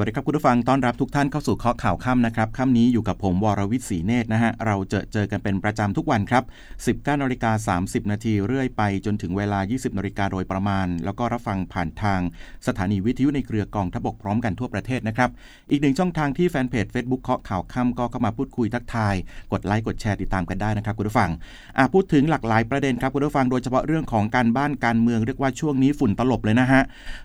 วัสดีครับคุณผู้ฟังต้อนรับทุกท่านเข้าสู่เคาะข่าวค่ำนะครับค่ำนี้อยู่กับผมวรวิทย์ศรีเนตรนะฮะเราเจอเจอกันเป็นประจำทุกวันครับ 19นาฬิกา30 นาทีเรื่อยไปจนถึงเวลา 20นาฬิกาโดยประมาณ แล้วก็รับฟังผ่านทางสถานีวิทยุในเครือกองทบกพร้อมกันทั่วประเทศนะครับอีกหนึ่งช่องทางที่แฟนเพจ Facebook เคาะข่าวค่ำก็เข้ามาพูดคุยทักทาย กดไลค์กดแชร์ติดตามกันได้นะครับคุณผู้ฟังอะพูดถึงหลากหลายประเด็นครับคุณผู้ฟังโดยเฉพาะเรื่องของการบ้านการเมืองเรียกว่าช่วงนี้ฝุ่นตลบเลยนะฮะ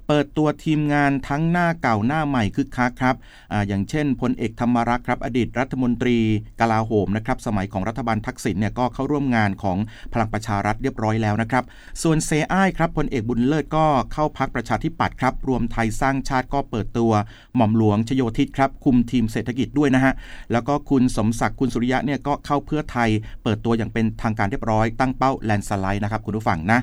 เปิดตัวทีมงานทั้งหน้าเก่าหน้าใหม่คึกคักครับออย่างเช่นพลเอกธรรมรักษ์ครับอดีตรัฐมนตรีกลาโหมนะครับสมัยของรัฐบาลทักษิณเนี่ยก็เข้าร่วมงานของพลังประชารัฐเรียบร้อยแล้วนะครับ ส่วนเซอ้ายครับพลเอกบุญเลิศก็เข้าพักประชาธิปัตย์ครับ รวมไทยสร้างชาติก็เปิดตัว หม่อมหลวงชโยธิตครับ คุมทีมเศรษฐกิจด้วยนะฮะ แล้วก็คุณสมศักดิ์คุณสุริยะเนี่ยก็เข้าเพื่อไทย เปิดตัวอย่างเป็นทางการเรียบร้อยตั้งเป้าแลนสไลด์นะครับคุณผู้ฟังนะ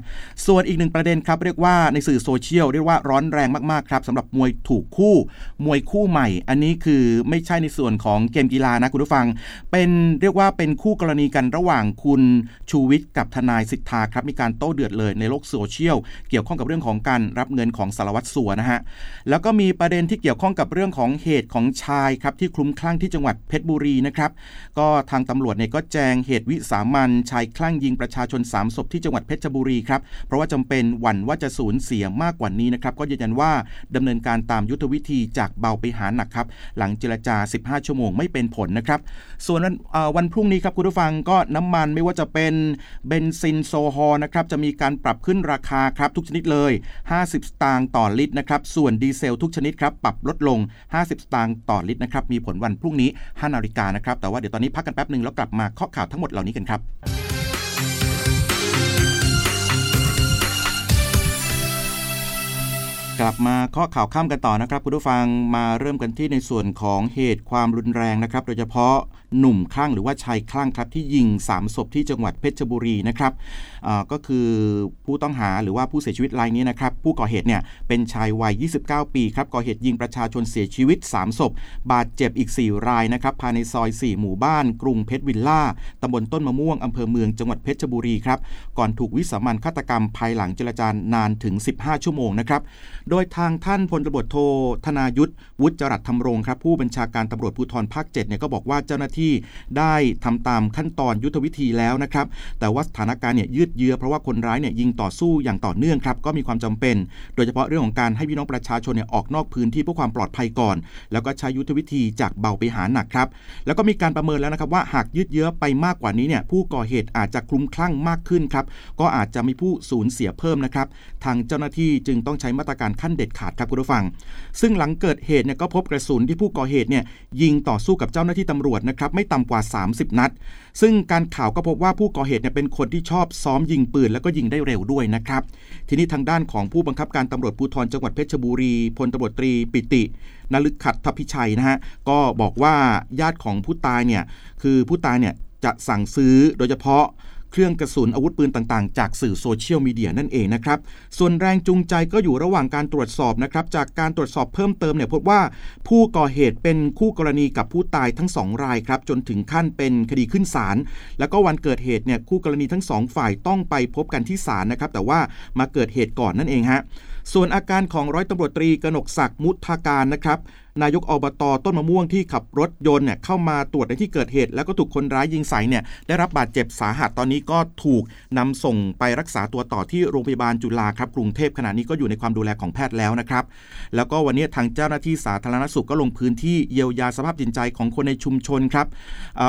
ส่วนอีกหนึ่งประเด็นครับเรียกว่าในสื่อโซเชียลเรียกว่าร้อนแรงมากๆครับสำหรับมวยถูกคู่มวยคู่ใหม่ อันนี้คือไม่ใช่ในส่วนของเกมกีฬานะคุณผู้ฟัง เป็นเรียกว่าเป็นคู่กรณีกันระหว่างคุณชูวิทย์กับทนายสิทธาครับมีการโต้เดือดเลยในโลกโซเชียลเกี่ยวข้องกับเรื่องของการรับเงินของสารวัตรสัวนะฮะแล้วก็มีประเด็นที่เกี่ยวข้องกับเรื่องของเหตุของชายครับที่คลุ้มคลั่งที่จังหวัดเพชรบุรีนะครับก็ทางตำรวจเนี่ยก็แจงเหตุวิสามันชายคลั่งยิงประชาชน3ศพที่จังหวัดเพชรบุรีครับเพราะว่าจำเป็นหวั่นว่าจะสูญเสียมากกว่านี้นะครับก็ยืนยันว่าดำเนินการตามยุทธวิธีจากเบาไปหาหนักครับ หลังเจรจา 15 ชั่วโมงไม่เป็นผลนะครับ ส่วนวันพรุ่งนี้ครับคุณผู้ฟังก็น้ำมันไม่ว่าจะเป็นเบนซินแก๊สโซฮอลนะครับจะมีการปรับขึ้นราคาครับทุกชนิดเลย 50 สตางค์ต่อลิตรนะครับ ส่วนดีเซลทุกชนิดครับปรับลดลง 50 สตางค์ต่อลิตรนะครับ มีผลวันพรุ่งนี้ 5 นาฬิกานะครับ แต่ว่าเดี๋ยวตอนนี้พักกันแป๊บหนึ่งแล้วกลับมาเคาะข่าวทั้งหมดเหล่านี้กันครับ กลับมาเคาะข่าวค่ำกันต่อนะครับคุณผู้ฟังมาเริ่มกันที่ในส่วนของเหตุความรุนแรงนะครับ โดยเฉพาะ หนุ่มคลั่งหรือว่าชายคลั่งครับที่ยิง3ศพที่จังหวัดเพชรบุรีนะครับก็คือผู้ต้องหาหรือว่าผู้เสียชีวิตรายนี้นะครับผู้ก่อเหตุเนี่ยเป็นชายวัย 29 ปีครับก่อเหตุยิงประชาชนเสียชีวิต 3 ศพ บาดเจ็บอีก 4 รายนะครับภายในซอย 4 หมู่บ้าน กรุงเพชรวิลล่าตำบลต้นมะม่วงอำเภอเมืองจังหวัดเพชรบุรีครับก่อนถูกวิสามันฆาตกรรมภายหลังเจรจานานถึง 15 ชั่วโมงนะครับโดยทางท่านพลตำรวจโทธนายุทธวุฒิจรัสธรรมรงครับผู้บัญชาการตำรวจภูธรภาค7เนี่ยก็บอกว่าเจ้าหน้าที่ได้ทำตามขั้นตอนยุทธวิธีแล้วนะครับ แต่ว่าสถานการณ์เนี่ยยืดเยื้อเพราะว่าคนร้ายเนี่ยยิงต่อสู้อย่างต่อเนื่องครับก็มีความจำเป็น โดยเฉพาะเรื่องของการให้พี่น้องประชาชนเนี่ยออกนอกพื้นที่เพื่อความปลอดภัยก่อน แล้วก็ใช้ยุทธวิธีจากเบาไปหาหนักครับ แล้วก็มีการประเมินแล้วนะครับว่าหากยืดเยื้อไปมากกว่านี้เนี่ยผู้ก่อเหตุอาจจะคลุ้มคลั่งมากขึ้นครับก็อาจจะมีผู้สูญเสียเพิ่มนะครับทางเจ้าหน้าที่จึงต้องใช้มาตรการขั้นเด็ดขาดครับคุณผู้ฟัง ซึ่งหลังเกิดเหตุเนี่ยก็พบกระสุนที่ผู้ก่อเหตุเนี่ยยิงต่อสู้กับเจ้าหน้าที่ตำรวจนะครับไม่ต่ำกว่า 30 นัด ซึ่งการข่าวก็พบว่าผู้ก่อเหตุเนี่ยเป็นคนที่ชอบซ้อมยิงปืนแล้วก็ยิงได้เร็วด้วยนะครับ ทีนี้ทางด้านของผู้บังคับการตำรวจภูธรจังหวัดเพชรบุรีพลตารวจตรีปิตินลึกขัดทพิชัยนะฮะก็บอกว่าญาติของผู้ตายเนี่ยคือผู้ตายเนี่ยจะสั่งซื้อโดยเฉพาะ เครื่องกระสุนอาวุธปืนต่างๆ จากสื่อโซเชียลมีเดียนั่นเองนะครับ ส่วนแรงจูงใจก็อยู่ระหว่างการตรวจสอบนะครับ จากการตรวจสอบเพิ่มเติมเนี่ยพบว่าผู้ก่อเหตุเป็นคู่กรณีกับผู้ตายทั้งสองรายครับ จนถึงขั้นเป็นคดีขึ้นศาล แล้วก็วันเกิดเหตุเนี่ยคู่กรณีทั้งสองฝ่ายต้องไปพบกันที่ศาลนะครับ แต่ว่ามาเกิดเหตุก่อนนั่นเองฮะส่วนอาการของร้อยตำรวจตรีกนกศักดิ์มุทาการนะครับ นายกอบตต้นมะม่วงที่ขับรถยนต์เนี่ยเข้ามาตรวจในที่เกิดเหตุ แล้วก็ถูกคนร้ายยิงใส่เนี่ยได้รับบาดเจ็บสาหัสตอนนี้ก็ถูกนำส่งไปรักษาตัวต่อที่โรงพยาบาลจุฬาครับกรุงเทพขณะนี้ก็อยู่ในความดูแลของแพทย์แล้วนะครับ แล้วก็วันนี้ทางเจ้าหน้าที่สาธารณสุขก็ลงพื้นที่เยียวยาสภาพจิตใจของคนในชุมชนครับ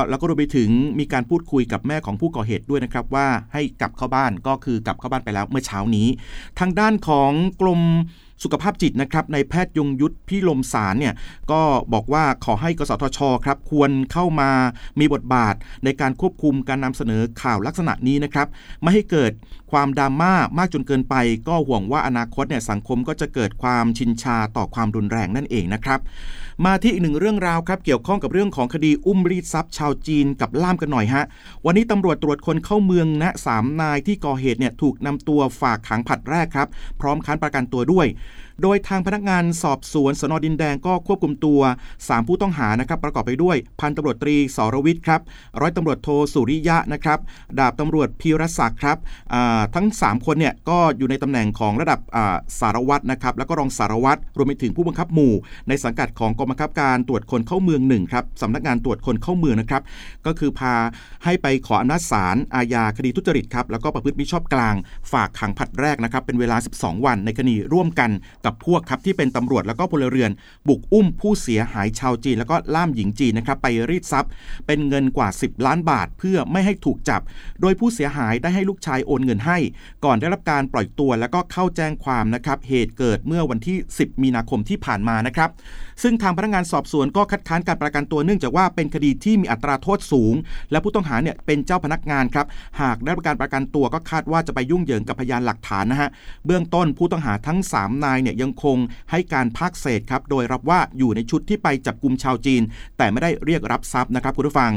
แล้วก็รวมไปถึงมีการพูดคุยกับแม่ของผู้ก่อเหตุด้วยนะครับว่าให้กลับเข้าบ้านก็คือกลับเข้าบ้านไปแล้วเมื่อเช้านี้ ทางด้านของกรมสุขภาพจิตนะครับในแพทย์ยงยุทธพี่ลมสารเนี่ยก็บอกว่าขอให้กสทชครับควรเข้ามามีบทบาทในการควบคุมการนำเสนอข่าวลักษณะนี้นะครับ ไม่ให้เกิด ความดราม่ามากจนเกินไป ก็ห่วงว่าอนาคตเนี่ยสังคมก็จะเกิดความชินชาต่อความรุนแรงนั่นเองนะครับ มาที่อีกหนึ่งเรื่องราวครับ เกี่ยวข้องกับเรื่องของคดีอุ้มรีดทรัพย์ชาวจีนกับล่ามกันหน่อยฮะ วันนี้ตำรวจตรวจคนเข้าเมืองนะสามนายที่ก่อเหตุเนี่ยถูกนำตัวฝากขังผัดแรกครับ พร้อมคันประกันตัวด้วยโดยทางพนักงานสอบสวนสนดินแดงก็ควบคุมตัว 3 ผู้ต้องหานะครับประกอบไปด้วย พันตำรวจตรีสรวิทย์ครับร้อยตำรวจโทสุริยะนะครับดาบตำรวจพีรศักดิ์ครับทั้ง 3 คนเนี่ยก็อยู่ในตำแหน่งของระดับสารวัตรนะครับแล้วก็รองสารวัตรรวมไปถึงผู้บังคับหมู่ ในสังกัดของกองบังคับการตรวจคนเข้าเมืองหนึ่งครับสำนักงานตรวจคนเข้าเมืองนะครับก็คือพาให้ไปขออำนาจศาลอาญาคดีทุจริตครับแล้วก็ประพฤติมิชอบกลาง ฝากขังผัดแรกนะครับเป็นเวลา 12 วันในคดีร่วมกันกับพวกครับที่เป็นตำรวจแล้วก็พลเรือน บุกอุ้มผู้เสียหายชาวจีน แล้วก็ล่ามหญิงจีนนะครับไปรีดทรัพย์ เป็นเงินกว่า 10 ล้านบาทเพื่อไม่ให้ถูกจับ โดยผู้เสียหายได้ให้ลูกชายโอนเงินให้ ก่อนได้รับการปล่อยตัวแล้วก็เข้าแจ้งความนะครับเหตุเกิดเมื่อวันที่ 10 มีนาคมที่ผ่านมานะครับซึ่งทางพนักงานสอบสวนก็คัดค้านการประกันตัวเนื่องจากว่าเป็นคดีที่มีอัตราโทษสูง และผู้ต้องหาเนี่ยเป็นเจ้าพนักงานครับ หากได้รับการประกันตัวก็คาดว่าจะไปยุ่งเหยิงกับพยานหลักฐานนะฮะ เบื้องต้นผู้ต้องหาทั้ง 3 นายเนี่ยยังคงให้การภาคเศษครับ โดยรับว่าอยู่ในชุดที่ไปจับกลุ่มชาวจีน แต่ไม่ได้เรียกรับทรัพย์นะครับคุณผู้ฟัง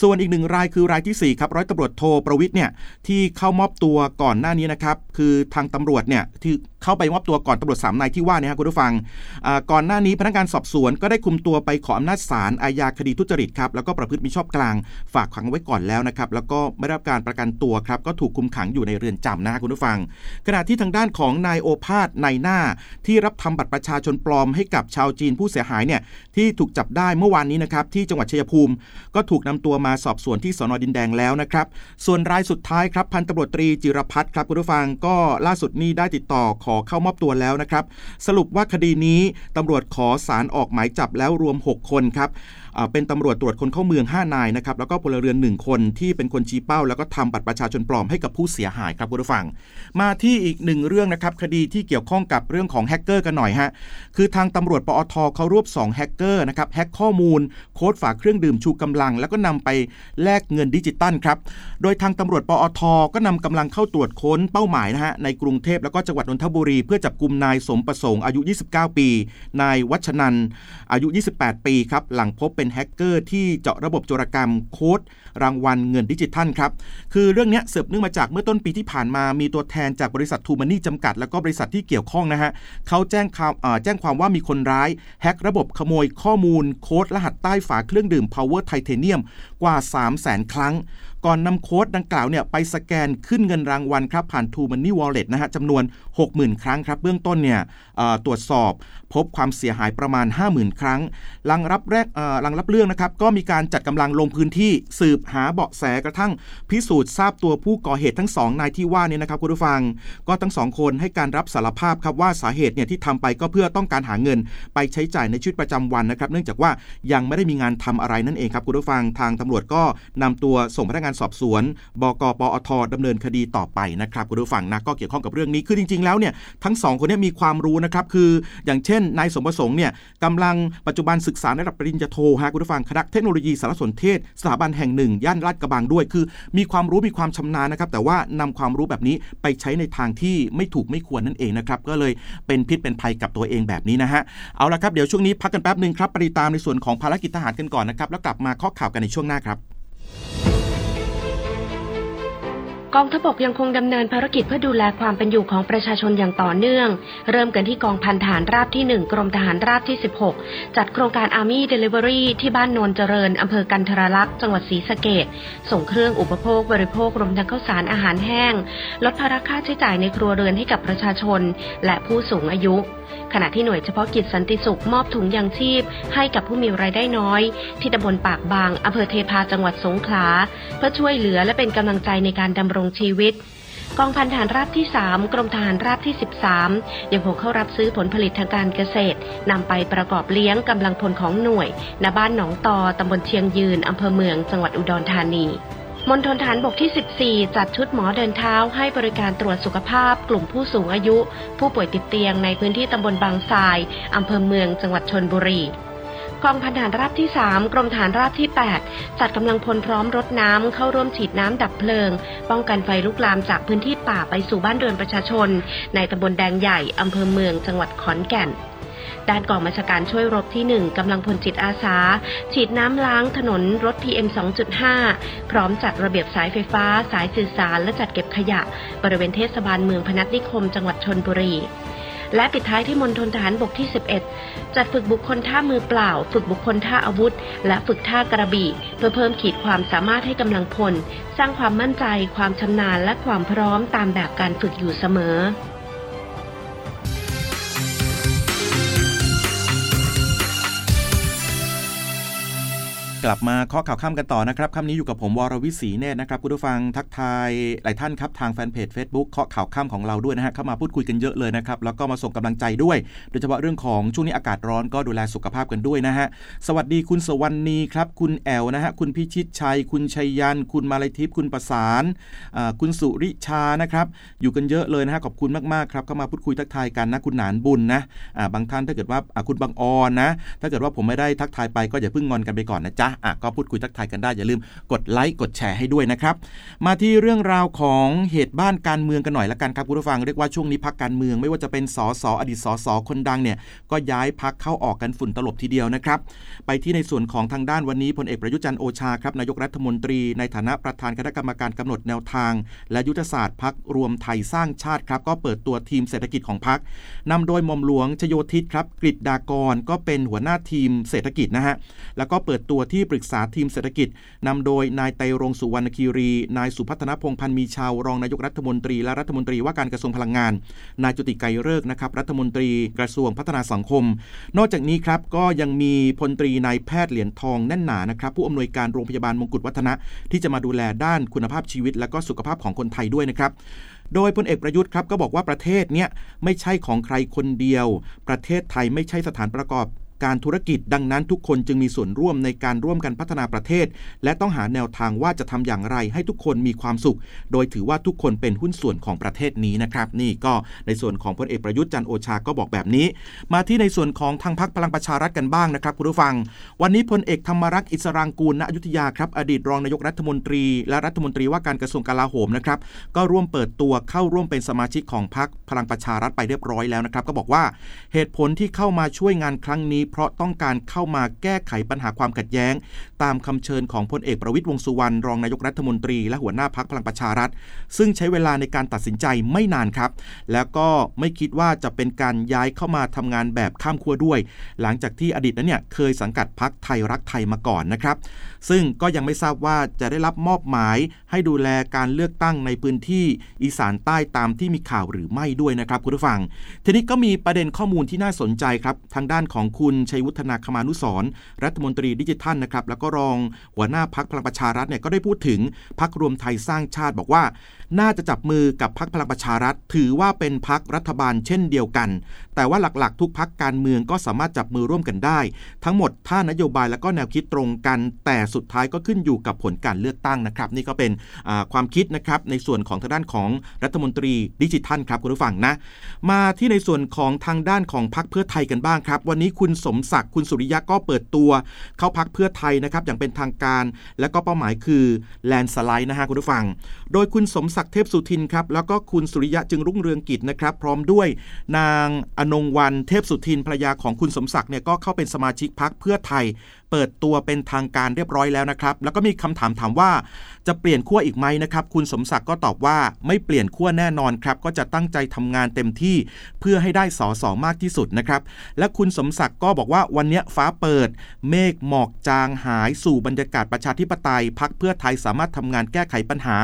ส่วนอีกหนึ่งรายคือรายที่ 4 ครับร้อยตำรวจโทประวิทย์เนี่ยที่เข้ามอบตัวก่อนหน้านี้นะครับคือทางตำรวจเนี่ยที่เข้าไปมอบตัวก่อนตำรวจสามนายที่ว่านี่ครับคุณผู้ฟังก่อนหน้านี้พนักงานสอบสวนก็ได้คุมตัวไปขออำนาจศาลอาญาคดีทุจริตครับแล้วก็ประพฤติมิชอบกลางฝากขังไว้ก่อนแล้วนะครับแล้วก็ไม่รับการประกันตัวครับก็ถูกคุมขังอยู่ในเรือนจำนะคุณผู้ฟัง ขณะที่ทางด้านของนายโอภาสนายหน้า ที่รับทำบัตรประชาชนปลอมให้กับชาวจีนผู้เสียหายเนี่ยที่ถูกจับได้เมื่อวานนี้นะครับที่จังหวัดชัยภูมิ ก็ถูกนำตัวมาสอบสวนที่สนดินแดงแล้วนะครับส่วนรายสุดท้ายครับพันตำรวจตรีจิรพัฒน์ครับคุณผู้ฟังก็ล่าสุดนี้ได้ติดต่อขอเข้ามอบตัวแล้วนะครับสรุปว่าคดีนี้ตำรวจขอสารออกหมายจับแล้วรวม 6 คนครับ เป็นตำรวจตรวจคนเข้าเมือง 5 นายนะครับแล้วก็พลเรือน 1 คนที่เป็นคนชี้เป้า แล้วก็ทำบัตรประชาชนปลอมให้กับผู้เสียหายครับคุณผู้ฟัง มาที่อีกหนึ่งเรื่องนะครับคดีที่เกี่ยวข้องกับเรื่องของแฮกเกอร์กันหน่อยฮะคือทางตำรวจปอทเขารวบ2แฮกเกอร์นะครับแฮกข้อมูลโค้ดฝาเครื่องดื่มชูกำลัง แล้วก็นำไปแลกเงินดิจิทัลครับโดยทางตำรวจปอทก็นำกำลังเข้าตรวจค้นเป้าหมายนะฮะในกรุงเทพแล้วก็จังหวัดนนทบุรี เพื่อจับกลุ่มนายสมประสงค์อายุ 29 ปี นายวัชนันอายุ 28 ปีครับหลังพบเป็นแฮกเกอร์ที่เจาะระบบโจรกรรมโค้ดรางวัลเงินดิจิทัลครับ คือเรื่องนี้สืบเนื่องมาจากเมื่อต้นปีที่ผ่านมามีตัวแทนจากบริษัททูมานี่จำกัด แล้วก็บริษัทที่เกี่ยวข้องนะฮะเขาแจ้งข่าวแจ้งความว่ามีคนร้ายแฮกระบบขโมยข้อมูลโค้ดรหัสใต้ฝาเครื่องดื่ม Power Titanium กว่า 3 0 0 0 0 0 ครั้ง ก่อนนำโค้ดดังกล่าวเนี่ยไปสแกนขึ้นเงินรางวัลครับผ่าน t ูมันนี่วอลเล็ตนะฮะจำนวน 60,000 ครั้งครับเบื้องต้นเนี่ยตรวจสอบ พบความเสียหายประมาณ 50,000 ครั้งหลังรับแรกหลังรับเรื่องนะครับ ก็มีการจัดกำลังลงพื้นที่สืบหาเบาะแสกระทั่ง พิสูจน์ทราบตัวผู้ก่อเหตุทั้งสองนายที่ว่านี่นะครับคุณผู้ฟัง ก็ทั้งสองคนให้การรับสารภาพครับว่าสาเหตุเนี่ยที่ทำไปก็เพื่อต้องการหาเงิน ไปใช้จ่ายในชีวิตประจำวันนะครับ เนื่องจากว่ายังไม่ได้มีงานทำอะไรนั่นเองครับคุณผู้ฟังทางตำรวจก็นำตัวส่งพนักงานสอบสวน บกปอทดำเนินคดีต่อไปนะครับคุณผู้ฟังนะก็เกี่ยวข้องกับเรื่องนี้คือจริง ๆ แล้วเนี่ยทั้งสองคนนี้มีความรู้นะครับคืออย่างเช่นนายสมประสงค์เนี่ยกำลังปัจจุบันศึกษาในระดับปริญญาโทฮะคุณผู้ฟังคณะเทคโนโลยีสารสนเทศ สถาบันแห่งหนึ่ง ย่านลาดกระบังด้วย คือ มีความรู้มีความชำนาญนะครับ แต่ว่านำความรู้แบบนี้ไปใช้ในทางที่ไม่ถูกไม่ควรนั่นเองนะครับก็เลยเป็นพิษเป็นภัยกับตัวเองแบบนี้นะฮะเอาละครับเดี๋ยวช่วงนี้พักกันแป๊บหนึ่งครับไปตามในส่วนของภารกิจทหารกันก่อนนะครับแล้วกลับมาข้อข่าวกันในช่วงหน้าครับ กองทบกยังคงดำเนินภารกิจเพื่อดูแลความเป็นอยู่ของประชาชนอย่างต่อเนื่อง เริ่มกันที่กองพันฐานราบที่ 1 กรมทหารราบที่ 16 จัดโครงการ Army Delivery ที่บ้านโนนเจริญอำเภอกันทรลักษณ์จังหวัดศรีสะเกดส่งเครื่องอุปโภคบริโภครวมทั้งข้าวสารอาหารแห้ง ลดภาระค่าใช้จ่ายในครัวเรือนให้กับประชาชน และผู้สูงอายุขณะที่หน่วยเฉพาะกิจสันติสุขมอบถุงยางชีพ ให้กับผู้มีรายได้น้อย ที่ตำบลปากบางอำเภอเทพาจังหวัดสงขลาเพื่อช่วยเหลือและเป็นกำลังใจในการดำรงชีวิตกองพันฐานราบที่ 3 กรมทหารราบที่ 13 ยังคงเข้ารับซื้อผลผลิตทางการเกษตรนำไปประกอบเลี้ยงกำลังพลของหน่วยณบ้านหนองตอตำบลเชียงยืนอำเภอเมือง จังหวัดอุดรธานีมณฑลฐานบกที่ 14 จัดชุดหมอเดินเท้าให้บริการตรวจสุขภาพ กลุ่มผู้สูงอายุ ผู้ป่วยติดเตียงในพื้นที่ตำบลบางทรายอำเภอเมือง จังหวัดชนบุรี กองพันฐานราบที่ 3 กรมฐานราบที่ 8 จัดกำลังพลพร้อมรถน้ำเข้าร่วมฉีดน้ำดับเพลิง ป้องกันไฟลุกลามจากพื้นที่ป่าไปสู่บ้านเรือนประชาชน ในตำบลแดงใหญ่อำเภอเมืองจังหวัดขอนแก่นด้านกองบัญชาการช่วยรบที่ 1 กำลังพลจิตอาสา ฉีดน้ำล้างถนนรถ PM 2.5 พร้อมจัดระเบียบสายไฟฟ้า สายสื่อสารและจัดเก็บขยะ บริเวณเทศบาลเมืองพนัสนิคมจังหวัดชนบุรี และปิดท้ายที่มณฑลทหารบกที่ 11 จัดฝึกบุคคลท่ามือเปล่า ฝึกบุคคลท่าอาวุธ และฝึกท่ากระบี่ เพื่อเพิ่มขีดความสามารถให้กำลังพล สร้างความมั่นใจ ความชำนาญ และความพร้อมตามแบบการฝึกอยู่เสมอ กลับมาข้อข่าวข้ามกันต่อนะครับค่ำนี้อยู่กับผมวรวิศีเนตรนะครับคุณผู้ฟังทักทายหลายท่านครับทางแฟนเพจ Facebook ข้อข่าวข้ามของเราด้วยนะฮะเข้ามาพูดคุยกันเยอะเลยนะครับแล้วก็มาส่งกำลังใจด้วย โดยเฉพาะเรื่องของช่วงนี้อากาศร้อนก็ดูแลสุขภาพกันด้วยนะฮะสวัสดีคุณสวรรณีครับคุณแอลนะฮะคุณพิชิตชัย คุณชัยยัน คุณมาลัยทิพย์คุณประสานคุณสุริชานะครับอยู่กันเยอะเลยนะฮะขอบคุณมากๆครับเข้ามาพูดคุยทักทายกันนะคุณหนานบุญนะบางท่านถ้าเกิดว่าคุณบางออนนะถ้าเกิดว่าผมไม่ได้ทักทายไปก็อย่าเพิ่งงอนกันไปก่อนนะจ๊ะอะก็พูดคุยทักทายกันได้อย่าลืมกดไลค์กดแชร์ให้ด้วยนะครับ มาที่เรื่องราวของเหตุบ้านการเมืองกันหน่อยละกันครับคุณผู้ฟังเรียกว่าช่วงนี้พักการเมืองไม่ว่าจะเป็นสสอดีตสสคนดังเนี่ยก็ย้ายพักเข้าออกกันฝุ่นตลบทีเดียวนะครับ ไปที่ในส่วนของทางด้านวันนี้พลเอกประยุจันโอชาครับนายกรัฐมนตรีในฐานะประธานคณะกรรมการกำหนดแนวทาง และยุทธศาสตร์พักรวมไทยสร้างชาติครับก็เปิดตัวทีมเศรษฐกิจของพักนำโดยหม่อมหลวงชโยธิตครับกฤษดากรก็เป็นหัวหน้าทีมเศรษฐกิจนะฮะแล้วก็เปิดตัวที่ปรึกษาทีมเศรษฐกิจนำโดยนายไตรรงค์ สุวรรณคีรี นายสุพัฒนพงษ์ พันธ์มีเชาว์รองนายกรัฐมนตรี และรัฐมนตรีว่าการกระทรวงพลังงาน นายจุติไกรฤกษ์นะครับรัฐมนตรีกระทรวงพัฒนาสังคม นอกจากนี้ครับก็ยังมีพลตรีนายแพทย์เหรียญทองแน่นหนานะครับผู้อำนวยการโรงพยาบาลมงกุฎวัฒนะที่จะมาดูแลด้านคุณภาพชีวิต และก็สุขภาพของคนไทยด้วยนะครับโดยพลเอกประยุทธ์ครับก็บอกว่าประเทศเนี้ยไม่ใช่ของใครคนเดียว ประเทศไทยไม่ใช่สถานประกอบ การธุรกิจดังนั้นทุกคนจึงมีส่วนร่วมในการร่วมกันพัฒนาประเทศ และต้องหาแนวทางว่าจะทำอย่างไรให้ทุกคนมีความสุข โดยถือว่าทุกคนเป็นหุ้นส่วนของประเทศนี้นะครับ นี่ก็ในส่วนของพลเอกประยุทธ์จันโอชาก็บอกแบบนี้ มาที่ในส่วนของทางพรรคพลังประชารัฐกันบ้างนะครับคุณผู้ฟัง วันนี้พลเอกธรรมรักษ์อิสรางกูลณอยุธยาครับอดีตรองนายกรัฐมนตรี และรัฐมนตรีว่าการกระทรวงกลาโหมนะครับก็ร่วมเปิดตัวเข้าร่วมเป็นสมาชิกของพรรคพลังประชารัฐไปเรียบร้อยแล้วนะครับก็บอกว่าเหตุผลที่เข้ามาช่วยงานครั้งนี้เพราะต้องการเข้ามาแก้ไขปัญหาความขัดแย้ง ตามคำเชิญของพลเอกประวิตยวงสุวรรณรองนายกรัฐมนตรีและหัวหน้าพักพลังประชารัฐ ซึ่งใช้เวลาในการตัดสินใจไม่นานครับ แล้วก็ไม่คิดว่าจะเป็นการย้ายเข้ามาทำงานแบบข้ามขั้วด้วย หลังจากที่อดีตนั้นเนี่ยเคยสังกัดพักไทยรักไทยมาก่อนนะครับ ซึ่งก็ยังไม่ทราบว่าจะได้รับมอบหมายให้ดูแลการเลือกตั้งในพื้นที่อีสานใต้ตามที่มีข่าวหรือไม่ด้วยนะครับคุณผู้ฟัง ทีนี้ก็มีประเด็นข้อมูลที่น่าสนใจครับ ทางด้านของคุณชัยวุฒนาคมานุสรรัฐมนตรีดิจิทัลนะครับแล้วก็รองหัวหน้าพักพลังประชารัฐเนี่ยก็ได้พูดถึงพักรวมไทยสร้างชาติบอกว่า น่าจะจับมือกับพักพลังประชารัฐ ถือว่าเป็นพักรัฐบาลเช่นเดียวกัน แต่ว่าหลักๆ ทุกพักการเมืองก็สามารถจับมือร่วมกันได้ ทั้งหมดถ้านโยบายและก็แนวคิดตรงกัน แต่สุดท้ายก็ขึ้นอยู่กับผลการเลือกตั้งนะครับ นี่ก็เป็นความคิดนะครับในส่วนของทางด้านของรัฐมนตรีดิจิทัลครับคุณผู้ฟังนะ มาที่ในส่วนของทางด้านของพักเพื่อไทยกันบ้างครับ วันนี้คุณสมศักดิ์คุณสุริยะก็เปิดตัว เข้าพักเพื่อไทยนะครับอย่างเป็นทางการ และก็เป้าหมายคือแลนสไลด์นะฮะคุณผู้ฟัง โดยคุณสมศักดิ์เทพสุทินครับแล้วก็คุณสุริยะจึงรุ่งเรืองกิจนะครับพร้อมด้วยนางอนงวันเทพสุทินภรรยาของคุณสมศักดิ์เนี่ยก็เข้าเป็นสมาชิกพักเพื่อไทย เปิดตัวเป็นทางการเรียบร้อยแล้วนะครับ แล้วก็มีคำถามถามว่า จะเปลี่ยนขั้วอีกไหมนะครับ คุณสมศักดิ์ก็ตอบว่าไม่เปลี่ยนขั้วแน่นอนครับ ก็จะตั้งใจทำงานเต็มที่เพื่อให้ได้สอสอมากที่สุดนะครับ และคุณสมศักดิ์ก็บอกว่าวันนี้ฟ้าเปิด เมฆหมอกจางหายสู่บรรยากาศประชาธิปไตยพักเพื่อไทยสามารถทำงานแก้ไขปัญหา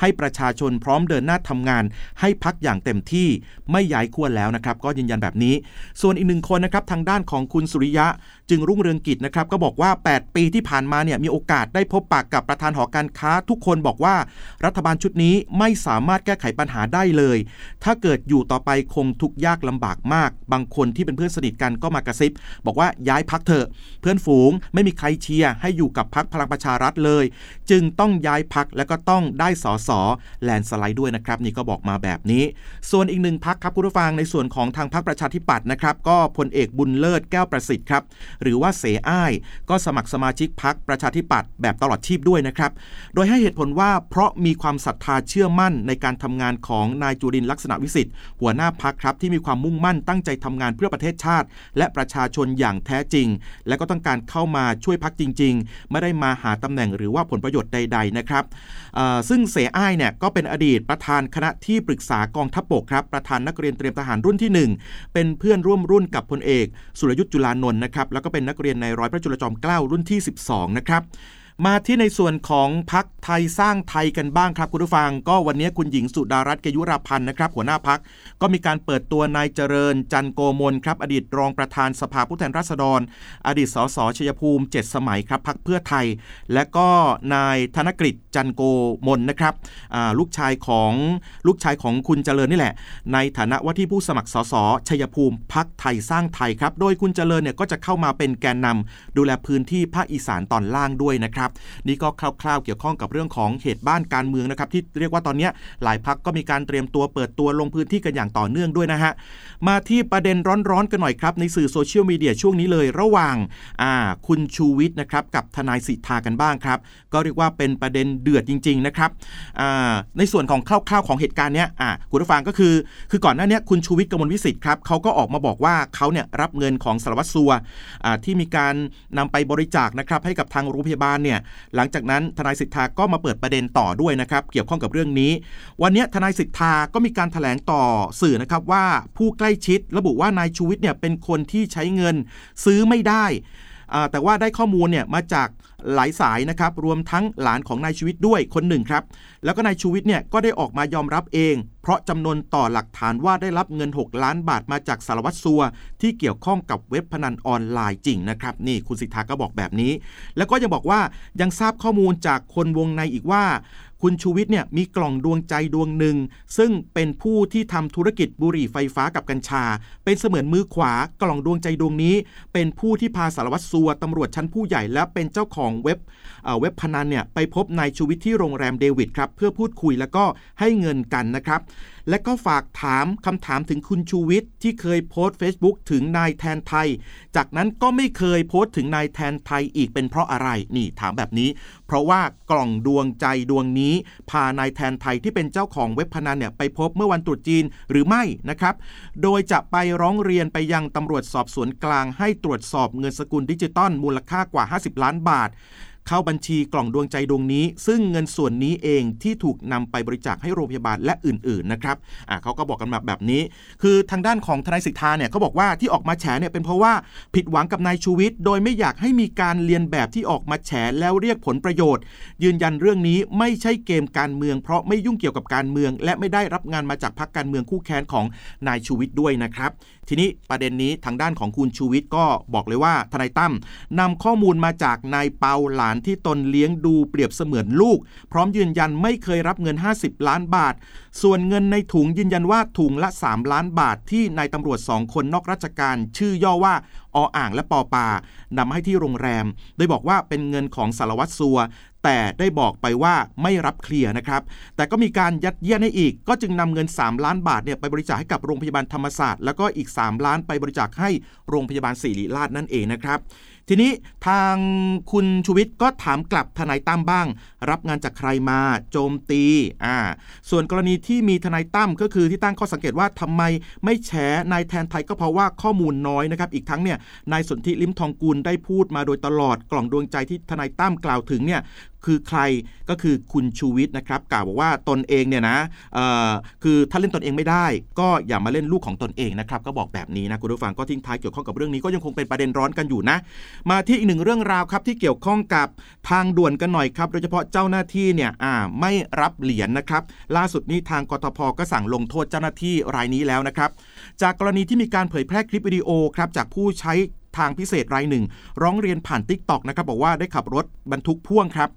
ให้ประชาชนพร้อมเดินหน้าทำงาน ให้พักอย่างเต็มที่ไม่ย้ายขั้วแล้วนะครับ ก็ยืนยันแบบนี้ ส่วนอีกหนึ่งคนนะครับทางด้านของคุณสุริยะจึงรุ่งเรืองกิจนะครับก็บอกว่า 8 ปีที่ผ่านมาเนี่ยมีโอกาสได้พบปากกับประธานหอการค้า ทุกคนบอกว่ารัฐบาลชุดนี้ไม่สามารถแก้ไขปัญหาได้เลย ถ้าเกิดอยู่ต่อไปคงทุกยากลำบากมาก บางคนที่เป็นเพื่อนสนิทกันก็มากระซิบ บอกว่าย้ายพักเถอะ เพื่อนฝูงไม่มีใครเชียร์ให้อยู่กับพักพลังประชารัฐเลย จึงต้องย้ายพักและก็ต้องได้สอสอแลนสไลด์ด้วยนะครับ นี่ก็บอกมาแบบนี้ ส่วนอีกหนึ่งพักครับคุณผู้ฟังในส่วนของทางพักประชาธิปัตย์นะครับก็พลเอกบุญเลิศแก้วประสิทธิ์ครับหรือว่าเสอ้ายก็สมัครสมาชิกพักประชาธิปัตย์แบบตลอดชีพด้วยนะครับ โดยให้เหตุผลว่าเพราะมีความศรัทธาเชื่อมั่นในการทำงานของนายจุรินลักษณะวิสิทธิ์หัวหน้าพักครับที่มีความมุ่งมั่นตั้งใจทำงานเพื่อประเทศชาติ และประชาชนอย่างแท้จริง และก็ต้องการเข้ามาช่วยพักจริง ๆ ไม่ได้มาหาตำแหน่งหรือว่าผลประโยชน์ใด ๆ นะครับซึ่งเสอ้ายเนี่ยก็เป็นอดีตประธานคณะที่ปรึกษากองทัพบกครับประธานนักเรียนเตรียมทหารรุ่นที่ 1 เป็นเพื่อนร่วมรุ่นกับพลเอก สุรยุทธ์จุลานนท์นะครับแล้วก็เป็นนักเรียนในร้อยพระจุลจอมกล้ารุ่นที่ 12 นะครับ มาที่ในส่วนของพักไทยสร้างไทยกันบ้างครับคุณผู้ฟัง ก็วันนี้คุณหญิงสุดารัตน์เกยุราพันธ์นะครับ หัวหน้าพักก็มีการเปิดตัวนายเจริญ จันโกมลครับ อดีตรองประธานสภาผู้แทนราษฎร อดีตสสชัยภูมิ 7 สมัยครับพักเพื่อไทย และก็นายธนกฤษจันโกมลนะครับลูกชายของลูกชายของคุณเจริญนี่แหละ ในฐานะว่าที่ผู้สมัครสสชัยภูมิพักไทยสร้างไทยครับโดยคุณเจริญเนี่ยก็จะเข้ามาเป็นแกนนำดูแลพื้นที่ภาคอีสานตอนล่างด้วยนะครับนี่ก็คร่าวๆเกี่ยวข้องกับเรื่องของเหตุบ้านการเมืองนะครับที่เรียกว่าตอนนี้หลายพักก็มีการเตรียมตัวเปิดตัวลงพื้นที่กันอย่างต่อเนื่องด้วยนะฮะมาที่ประเด็นร้อนๆกันหน่อยครับในสื่อโซเชียลมีเดียช่วงนี้เลย ระหว่างอ่าคุณชูวิทย์นะครับกับทนายสิทธากันบ้างครับ ก็เรียกว่าเป็นประเด็นเดือดจริง ๆ นะครับในส่วนของคร่าวๆของเหตุการณ์เนี้ยคุณผู้ฟังก็คือ คือก่อนหน้านี้คุณชูวิทย์กมลวิสิทธิ์ครับเขาก็ออกมาบอกว่าเขาเนี่ยรับเงินของสารวัตรสัวที่มีการนำไปบริจาคนะครับให้กับทางโรงพยาบาลเนี่ยหลังจากนั้นทนายสิทธาก็มาเปิดประเด็นต่อด้วยนะครับเกี่ยวข้องกับเรื่องนี้ วันนี้ทนายสิทธาก็มีการถแถลงต่อสื่อนะครับว่าผู้ใกล้ชิดระบุว่านายชูวิทย์เนี่ยเป็นคนที่ใช้เงินซื้อไม่ได้ แต่ว่าได้ข้อมูลเนี่ยมาจากหลายสายนะครับรวมทั้งหลานของนายชูวิทย์ด้วยคนหนึ่งครับ แล้วก็นายชูวิทย์เนี่ยก็ได้ออกมายอมรับเอง เพราะจำนวนต่อหลักฐานว่าได้รับเงิน 6 ล้านบาทมาจากสารวัตรสัว ที่เกี่ยวข้องกับเว็บพนันออนไลน์จริงนะครับนี่คุณสิทธาก็บอกแบบนี้ แล้วก็ยังบอกว่ายังทราบข้อมูลจากคนวงในอีกว่า คุณชูวิทย์เนี่ยมีกล่องดวงใจดวงหนึ่ง ซึ่งเป็นผู้ที่ทำธุรกิจบุหรี่ไฟฟ้ากับกัญชา เป็นเสมือนมือขวากล่องดวงใจดวงนี้ เป็นผู้ที่พาสารวัตรสัวตำรวจชั้นผู้ใหญ่และเป็นเจ้าของเว็บเว็บพนันเนี่ยไปพบนายชูวิทย์ที่โรงแรมเดวิดครับเพื่อพูดคุยแล้วก็ให้เงินกันนะครับ และก็ฝากถามคำถามถึงคุณชูวิทย์ที่เคยโพสต์ Facebook ถึงนายแทนไทย จากนั้นก็ไม่เคยโพสต์ถึงนายแทนไทยอีกเป็นเพราะอะไรนี่ถามแบบนี้ เพราะว่ากล่องดวงใจดวงนี้ พานายแทนไทยที่เป็นเจ้าของเว็บพนันเนี่ยไปพบเมื่อวันตรุษจีนหรือไม่นะครับ โดยจะไปร้องเรียนไปยังตำรวจสอบสวนกลางให้ตรวจสอบเงินสกุลดิจิตอลมูลค่ากว่า 50 ล้านบาท เข้าบัญชีกล่องดวงใจดวงนี้ ซึ่งเงินส่วนนี้เองที่ถูกนำไปบริจาคให้โรงพยาบาลและอื่นๆนะครับอ่าเขาก็บอกกันมาแบบนี้ คือทางด้านของทนายสิทธาเนี่ยเขาบอกว่าที่ออกมาแฉเนี่ยเป็นเพราะว่าผิดหวังกับนายชูวิทย์โดยไม่อยากให้มีการเรียนแบบที่ออกมาแฉแล้วเรียกผลประโยชน์ ยืนยันเรื่องนี้ไม่ใช่เกมการเมือง เพราะไม่ยุ่งเกี่ยวกับการเมือง และไม่ได้รับงานมาจากพรรคการเมืองคู่แข่งของนายชูวิทย์ด้วยนะครับทีนี้ประเด็นนี้ทางด้านของคุณชูวิทย์ก็บอกเลยว่าทนายตั้มนำข้อมูลมาจากนายเปาหลานที่ตนเลี้ยงดูเปรียบเสมือนลูก พร้อมยืนยันไม่เคยรับเงิน 50 ล้านบาท ส่วนเงินในถุงยืนยันว่าถุงละ 3 ล้านบาทที่นายตำรวจสองคนนอกราชการ ชื่อย่อว่าออ่างและปอปานำให้ที่โรงแรม โดยบอกว่าเป็นเงินของสารวัตรสัว แต่ได้บอกไปว่าไม่รับเคลียร์นะครับ แต่ก็มีการยัดเยียดให้อีก ก็จึงนำเงิน 3 ล้านบาทเนี่ยไปบริจาคให้กับโรงพยาบาลธรรมศาสตร์ แล้วก็อีก 3 ล้านไปบริจาคให้โรงพยาบาลศิริราชนั่นเองนะครับ ทีนี้ทางคุณชูวิทย์ก็ถามกลับทนายตั้มบ้างรับงานจากใครมาโจมตีอ่าส่วนกรณีที่มีทนายตั้มก็คือที่ตั้งข้อสังเกตว่าทำไมไม่แฉนายแทนไทยก็เพราะว่าข้อมูลน้อยนะครับอีกทั้งเนี่ยนายสนธิลิมทองกุลได้พูดมาโดยตลอดกล่องดวงใจที่ทนายตั้มกล่าวถึงเนี่ยคือใครก็คือคุณชูวิทย์นะครับกล่าวบอกว่าตนเองเนี่ยนะคือถ้าเล่นตนเองไม่ได้ ก็อย่ามาเล่นลูกของตนเองนะครับก็บอกแบบนี้นะคุณผู้ฟังก็ทิ้งท้ายเกี่ยวข้องกับเรื่องนี้ก็ยังคงเป็นประเด็นร้อนกันอยู่นะ มาที่อีกหนึ่งเรื่องราวครับที่เกี่ยวข้องกับทางด่วนกันหน่อยครับโดยเฉพาะเจ้าหน้าที่เนี่ยไม่รับเหรียญนนะครับ ล่าสุดนี้ทางกทพก็สั่งลงโทษเจ้าหน้าที่รายนี้แล้วนะครับ จากกรณีที่มีการเผยแพร่คลิปวิดีโอครับจากผู้ใช้ ทางพิเศษรายหนึ่ง ร้องเรียนผ่านทิกตอกนะครับบอกว่าได้ขับรถบรรทุกพ่วงครับ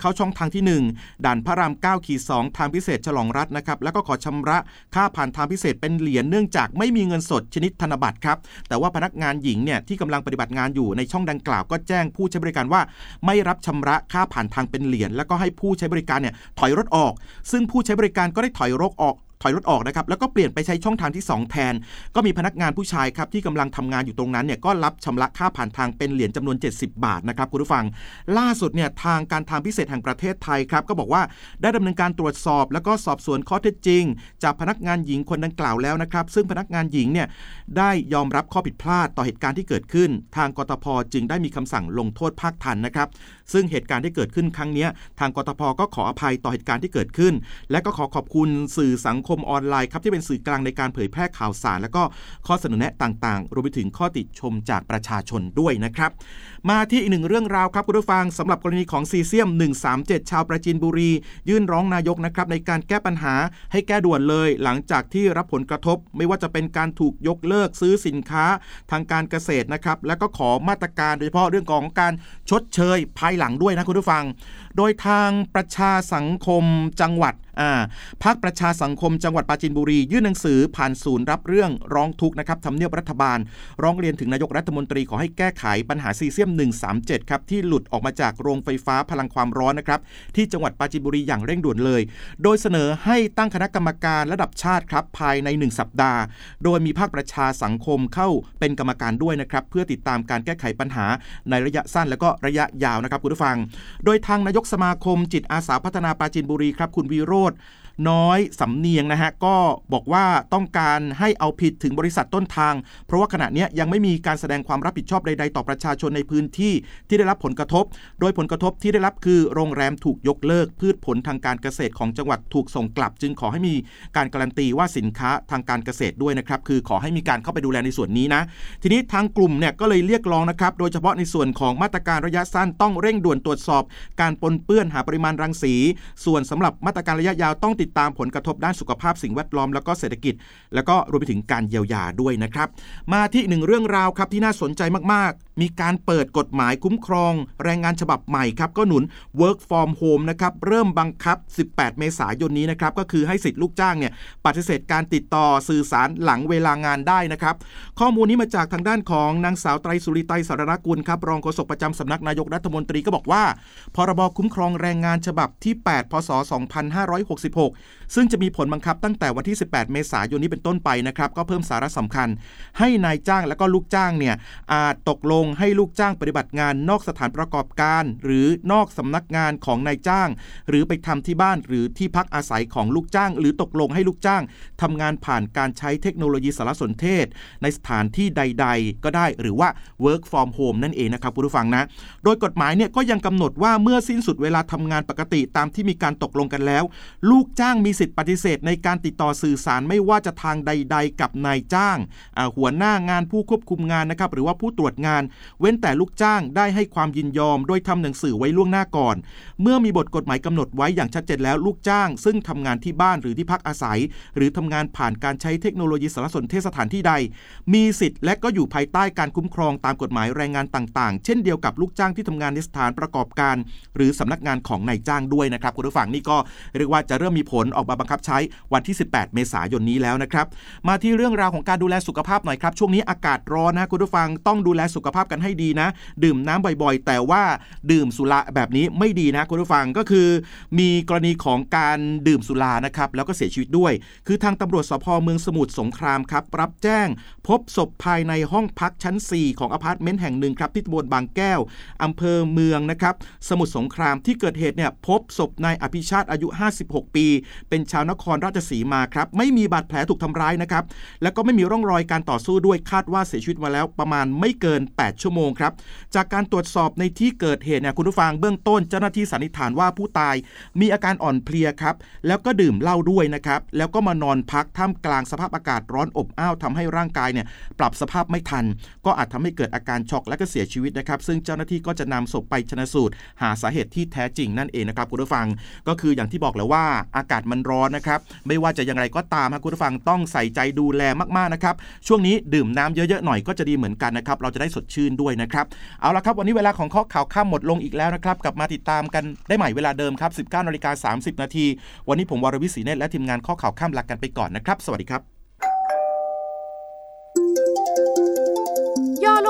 เข้าช่องทางที่ 1 ด่านพระราม9ขีด2ทางพิเศษฉลองรัฐนะครับแล้วก็ขอชำระค่าผ่านทางพิเศษเป็นเหรียญเนื่องจากไม่มีเงินสดชนิดธนบัตรครับแต่ว่าพนักงานหญิงเนี่ยที่กำลังปฏิบัติงานอยู่ในช่องดังกล่าวก็แจ้งผู้ใช้บริการว่า ไม่รับชำระค่าผ่านทางเป็นเหรียญแล้วก็ให้ผู้ใช้บริการเนี่ยถอยรถออก ซึ่งผู้ใช้บริการก็ได้ถอยรถออก ถอยรถออกนะครับแล้วก็เปลี่ยนไปใช้ช่องทางที่ 2 แทน ก็มีพนักงานผู้ชายครับที่กำลังทำงานอยู่ตรงนั้นเนี่ยก็รับชำระค่าผ่านทางเป็นเหรียญจำนวน 70 บาทนะครับคุณผู้ฟัง ล่าสุดเนี่ยทางการทางพิเศษแห่งประเทศไทยครับก็บอกว่าได้ดำเนินการตรวจสอบ แล้วก็สอบสวนข้อเท็จจริง จากพนักงานหญิงคนดังกล่าวแล้วนะครับซึ่งพนักงานหญิงเนี่ยได้ยอมรับข้อผิดพลาดต่อเหตุการณ์ที่เกิดขึ้น ทางกตพจึงได้มีคำสั่งลงโทษภาคทันนะครับ ซึ่งเหตุการณ์ที่เกิดขึ้นครั้งนี้ทางกตพก็ขออภัยต่อเหตุการณ์ที่เกิดขึ้น และก็ขอขอบคุณสื่อสังคมออนไลน์ครับที่เป็นสื่อกลางในการเผยแพร่ข่าวสาร และก็ข้อเสนอแนะต่างๆ รวมไปถึงข้อติชมจากประชาชนด้วยนะครับ มาที่อีกหนึ่งเรื่องราวครับคุณผู้ฟังสำหรับกรณีของซีเซียม 137 ชาวประจินบุรี ยื่นร้องนายกนะครับในการแก้ปัญหาให้แก้ด่วนเลย หลังจากที่รับผลกระทบ ไม่ว่าจะเป็นการถูกยกเลิกซื้อสินค้าทางการเกษตรนะครับและก็ขอมาตรการโดยเฉพาะเรื่องของการชดเชยภายหลังด้วยนะคุณผู้ฟัง โดยทางประชาสังคมจังหวัด อ่าภาคประชาสังคมจังหวัดปราจีนบุรี ยื่นหนังสือผ่านศูนย์รับเรื่องร้องทุกข์นะครับทำเนียบรัฐบาล ร้องเรียนถึงนายกรัฐมนตรีขอให้แก้ไขปัญหาซีเซียม 137 ครับ ที่หลุดออกมาจากโรงไฟฟ้าพลังความร้อนนะครับ ที่จังหวัดปราจีนบุรีอย่างเร่งด่วนเลย โดยเสนอให้ตั้งคณะกรรมการระดับชาติครับภายใน 1 สัปดาห์ โดยมีภาคประชาสังคมเข้าเป็นกรรมการด้วยนะครับเพื่อติดตามการแก้ไขปัญหาในระยะสั้นและก็ระยะยาวนะครับคุณผู้ฟัง โดยทางนายกสมาคมจิตอาสาพัฒนาปราจีนบุรีครับคุณวิโรธ น้อยสำเนียงนะฮะก็บอกว่าต้องการให้เอาผิดถึงบริษัทต้นทาง เพราะว่าขณะนี้ยังไม่มีการแสดงความรับผิดชอบใด ๆ ต่อประชาชนในพื้นที่ที่ได้รับผลกระทบ โดยผลกระทบที่ได้รับคือโรงแรมถูกยกเลิก พืชผลทางการเกษตรของจังหวัดถูกส่งกลับ จึงขอให้มีการการันตีว่าสินค้าทางการเกษตรด้วยนะครับคือขอให้มีการเข้าไปดูแลในส่วนนี้นะ ทีนี้ทางกลุ่มเนี่ยก็เลยเรียกร้องนะครับโดยเฉพาะในส่วนของมาตรการระยะสั้นต้องเร่งด่วนตรวจสอบ การปนเปื้อนหาปริมาณรังสี ส่วนสำหรับมาตรการระยะยาวต้องติดตามผลกระทบด้านสุขภาพสิ่งแวดล้อมแล้วก็เศรษฐกิจ แล้วก็รวมไปถึงการเยียวยาด้วยนะครับ มาที่หนึ่งเรื่องราวครับที่น่าสนใจมากๆ มีการเปิดกฎหมายคุ้มครอง แรงงานฉบับใหม่ครับก็หนุน work from home นะครับเริ่มบังคับ 18 เมษายนนี้นะครับก็คือให้สิทธิ์ลูกจ้างเนี่ยปฏิเสธการติดต่อสื่อสารหลังเวลางานได้นะครับข้อมูลนี้มาจากทางด้านของนางสาวไตรสุริไตรสารกุลครับรองโฆษกประจำสำนักนายกรัฐมนตรีก็บอกว่า พรบคุ้มครองแรงงานฉบับที่ 8 พศ 2566ซึ่งจะมีผลบังคับตั้งแต่วันที่ 18 เมษายนนี้เป็นต้นไปนะครับ ก็เพิ่มสาระสำคัญ ให้นายจ้างและก็ลูกจ้างเนี่ยอาจตกลงให้ลูกจ้างปฏิบัติงานนอกสถานประกอบการ หรือนอกสำนักงานของนายจ้าง หรือไปทำที่บ้านหรือที่พักอาศัยของลูกจ้าง หรือตกลงให้ลูกจ้างทำงานผ่านการใช้เทคโนโลยีสารสนเทศ ในสถานที่ใด ๆ ก็ได้หรือว่า work from home นั่นเองนะครับคุณผู้ฟังนะ โดยกฎหมายเนี่ยก็ยังกำหนดว่าเมื่อสิ้นสุดเวลาทำงานปกติตามที่มีการตกลงกันแล้ว ลูกจ้างจ้างมีสิทธิ์ปฏิเสธในการติดต่อสื่อสารไม่ว่าจะทางใด ๆ กับนายจ้าง หัวหน้างานผู้ควบคุมงานนะครับหรือว่าผู้ตรวจงาน เว้นแต่ลูกจ้างได้ให้ความยินยอม โดยทำหนังสือไว้ล่วงหน้าก่อน เมื่อมีบทกฎหมายกำหนดไว้อย่างชัดเจนแล้วลูกจ้าง ซึ่งทำงานที่บ้านหรือที่พักอาศัย หรือทำงานผ่านการใช้เทคโนโลยีสารสนเทศสถานที่ใด มีสิทธิ์และก็อยู่ภายใต้การคุ้มครองตามกฎหมายแรงงานต่าง ๆ เช่นเดียวกับลูกจ้างที่ทำงานในสถานประกอบการ หรือสำนักงานของนายจ้างด้วยนะครับคุณผู้ฟังนี่ก็เรียกว่าจะเริ่มมีผลออกมาบังคับใช้วันที่ 18 เมษายนนี้แล้วนะครับมาที่เรื่องราวของการดูแลสุขภาพหน่อยครับ ช่วงนี้อากาศร้อนนะคุณผู้ฟังต้องดูแลสุขภาพกันให้ดีนะ ดื่มน้ำบ่อยๆ แต่ว่าดื่มสุราแบบนี้ไม่ดีนะคุณผู้ฟังก็คือ มีกรณีของการดื่มสุรานะครับแล้วก็เสียชีวิตด้วย คือทางตำรวจสพเมืองสมุทรสงครามครับรับแจ้ง พบศพภายในห้องพักชั้น 4 ของอพาร์ตเมนต์แห่งหนึ่งครับที่ตำบลบางแก้วอำเภอเมืองนะครับสมุทรสงครามที่เกิดเหตุเนี่ยพบศพนายอภิชาติอายุ 56 ปีเป็นชาวนครราชสีมาครับไม่มีบาดแผลถูกทำร้ายนะครับแล้วก็ไม่มีร่องรอยการต่อสู้ด้วยคาดว่าเสียชีวิตมาแล้วประมาณไม่เกิน 8 ชั่วโมงครับจากการตรวจสอบในที่เกิดเหตุเนี่ยคุณผู้ฟังเบื้องต้นเจ้าหน้าที่สันนิษฐานว่าผู้ตาย มีอาการอ่อนเพลียครับแล้วก็ดื่มเหล้าด้วยนะครับแล้วก็มานอนพักท่ามกลางสภาพอากาศร้อนอบอ้าวทำให้ร่างกายเนี่ยปรับสภาพไม่ทัน ก็อาจทำให้เกิดอาการช็อกและก็เสียชีวิตนะครับ ซึ่งเจ้าหน้าที่ก็จะนำศพไปชนะสูตร หาสาเหตุที่แท้จริงนั่นเองนะครับคุณผู้ฟัง ก็คืออย่างที่บอกแล้วว่าอาากาศมันร้อนนะครับ ไม่ว่าจะอย่างไรก็ตามคุณผู้ฟังต้องใส่ใจดูแลมากๆนะครับ ช่วงนี้ดื่มน้ำเยอะๆหน่อยก็จะดีเหมือนกันนะครับ เราจะได้สดชื่นด้วยนะครับ เอาละครับวันนี้เวลาของข้อข่าวข้ามหมดลงอีกแล้วนะครับ กลับมาติดตามกันได้ใหม่เวลาเดิมครับ 19นาฬิกา30 นาที วันนี้ผมวรวิศีเนตและทีมงานข้อข่าวข้ามลากันไปก่อนนะครับ สวัสดีครับ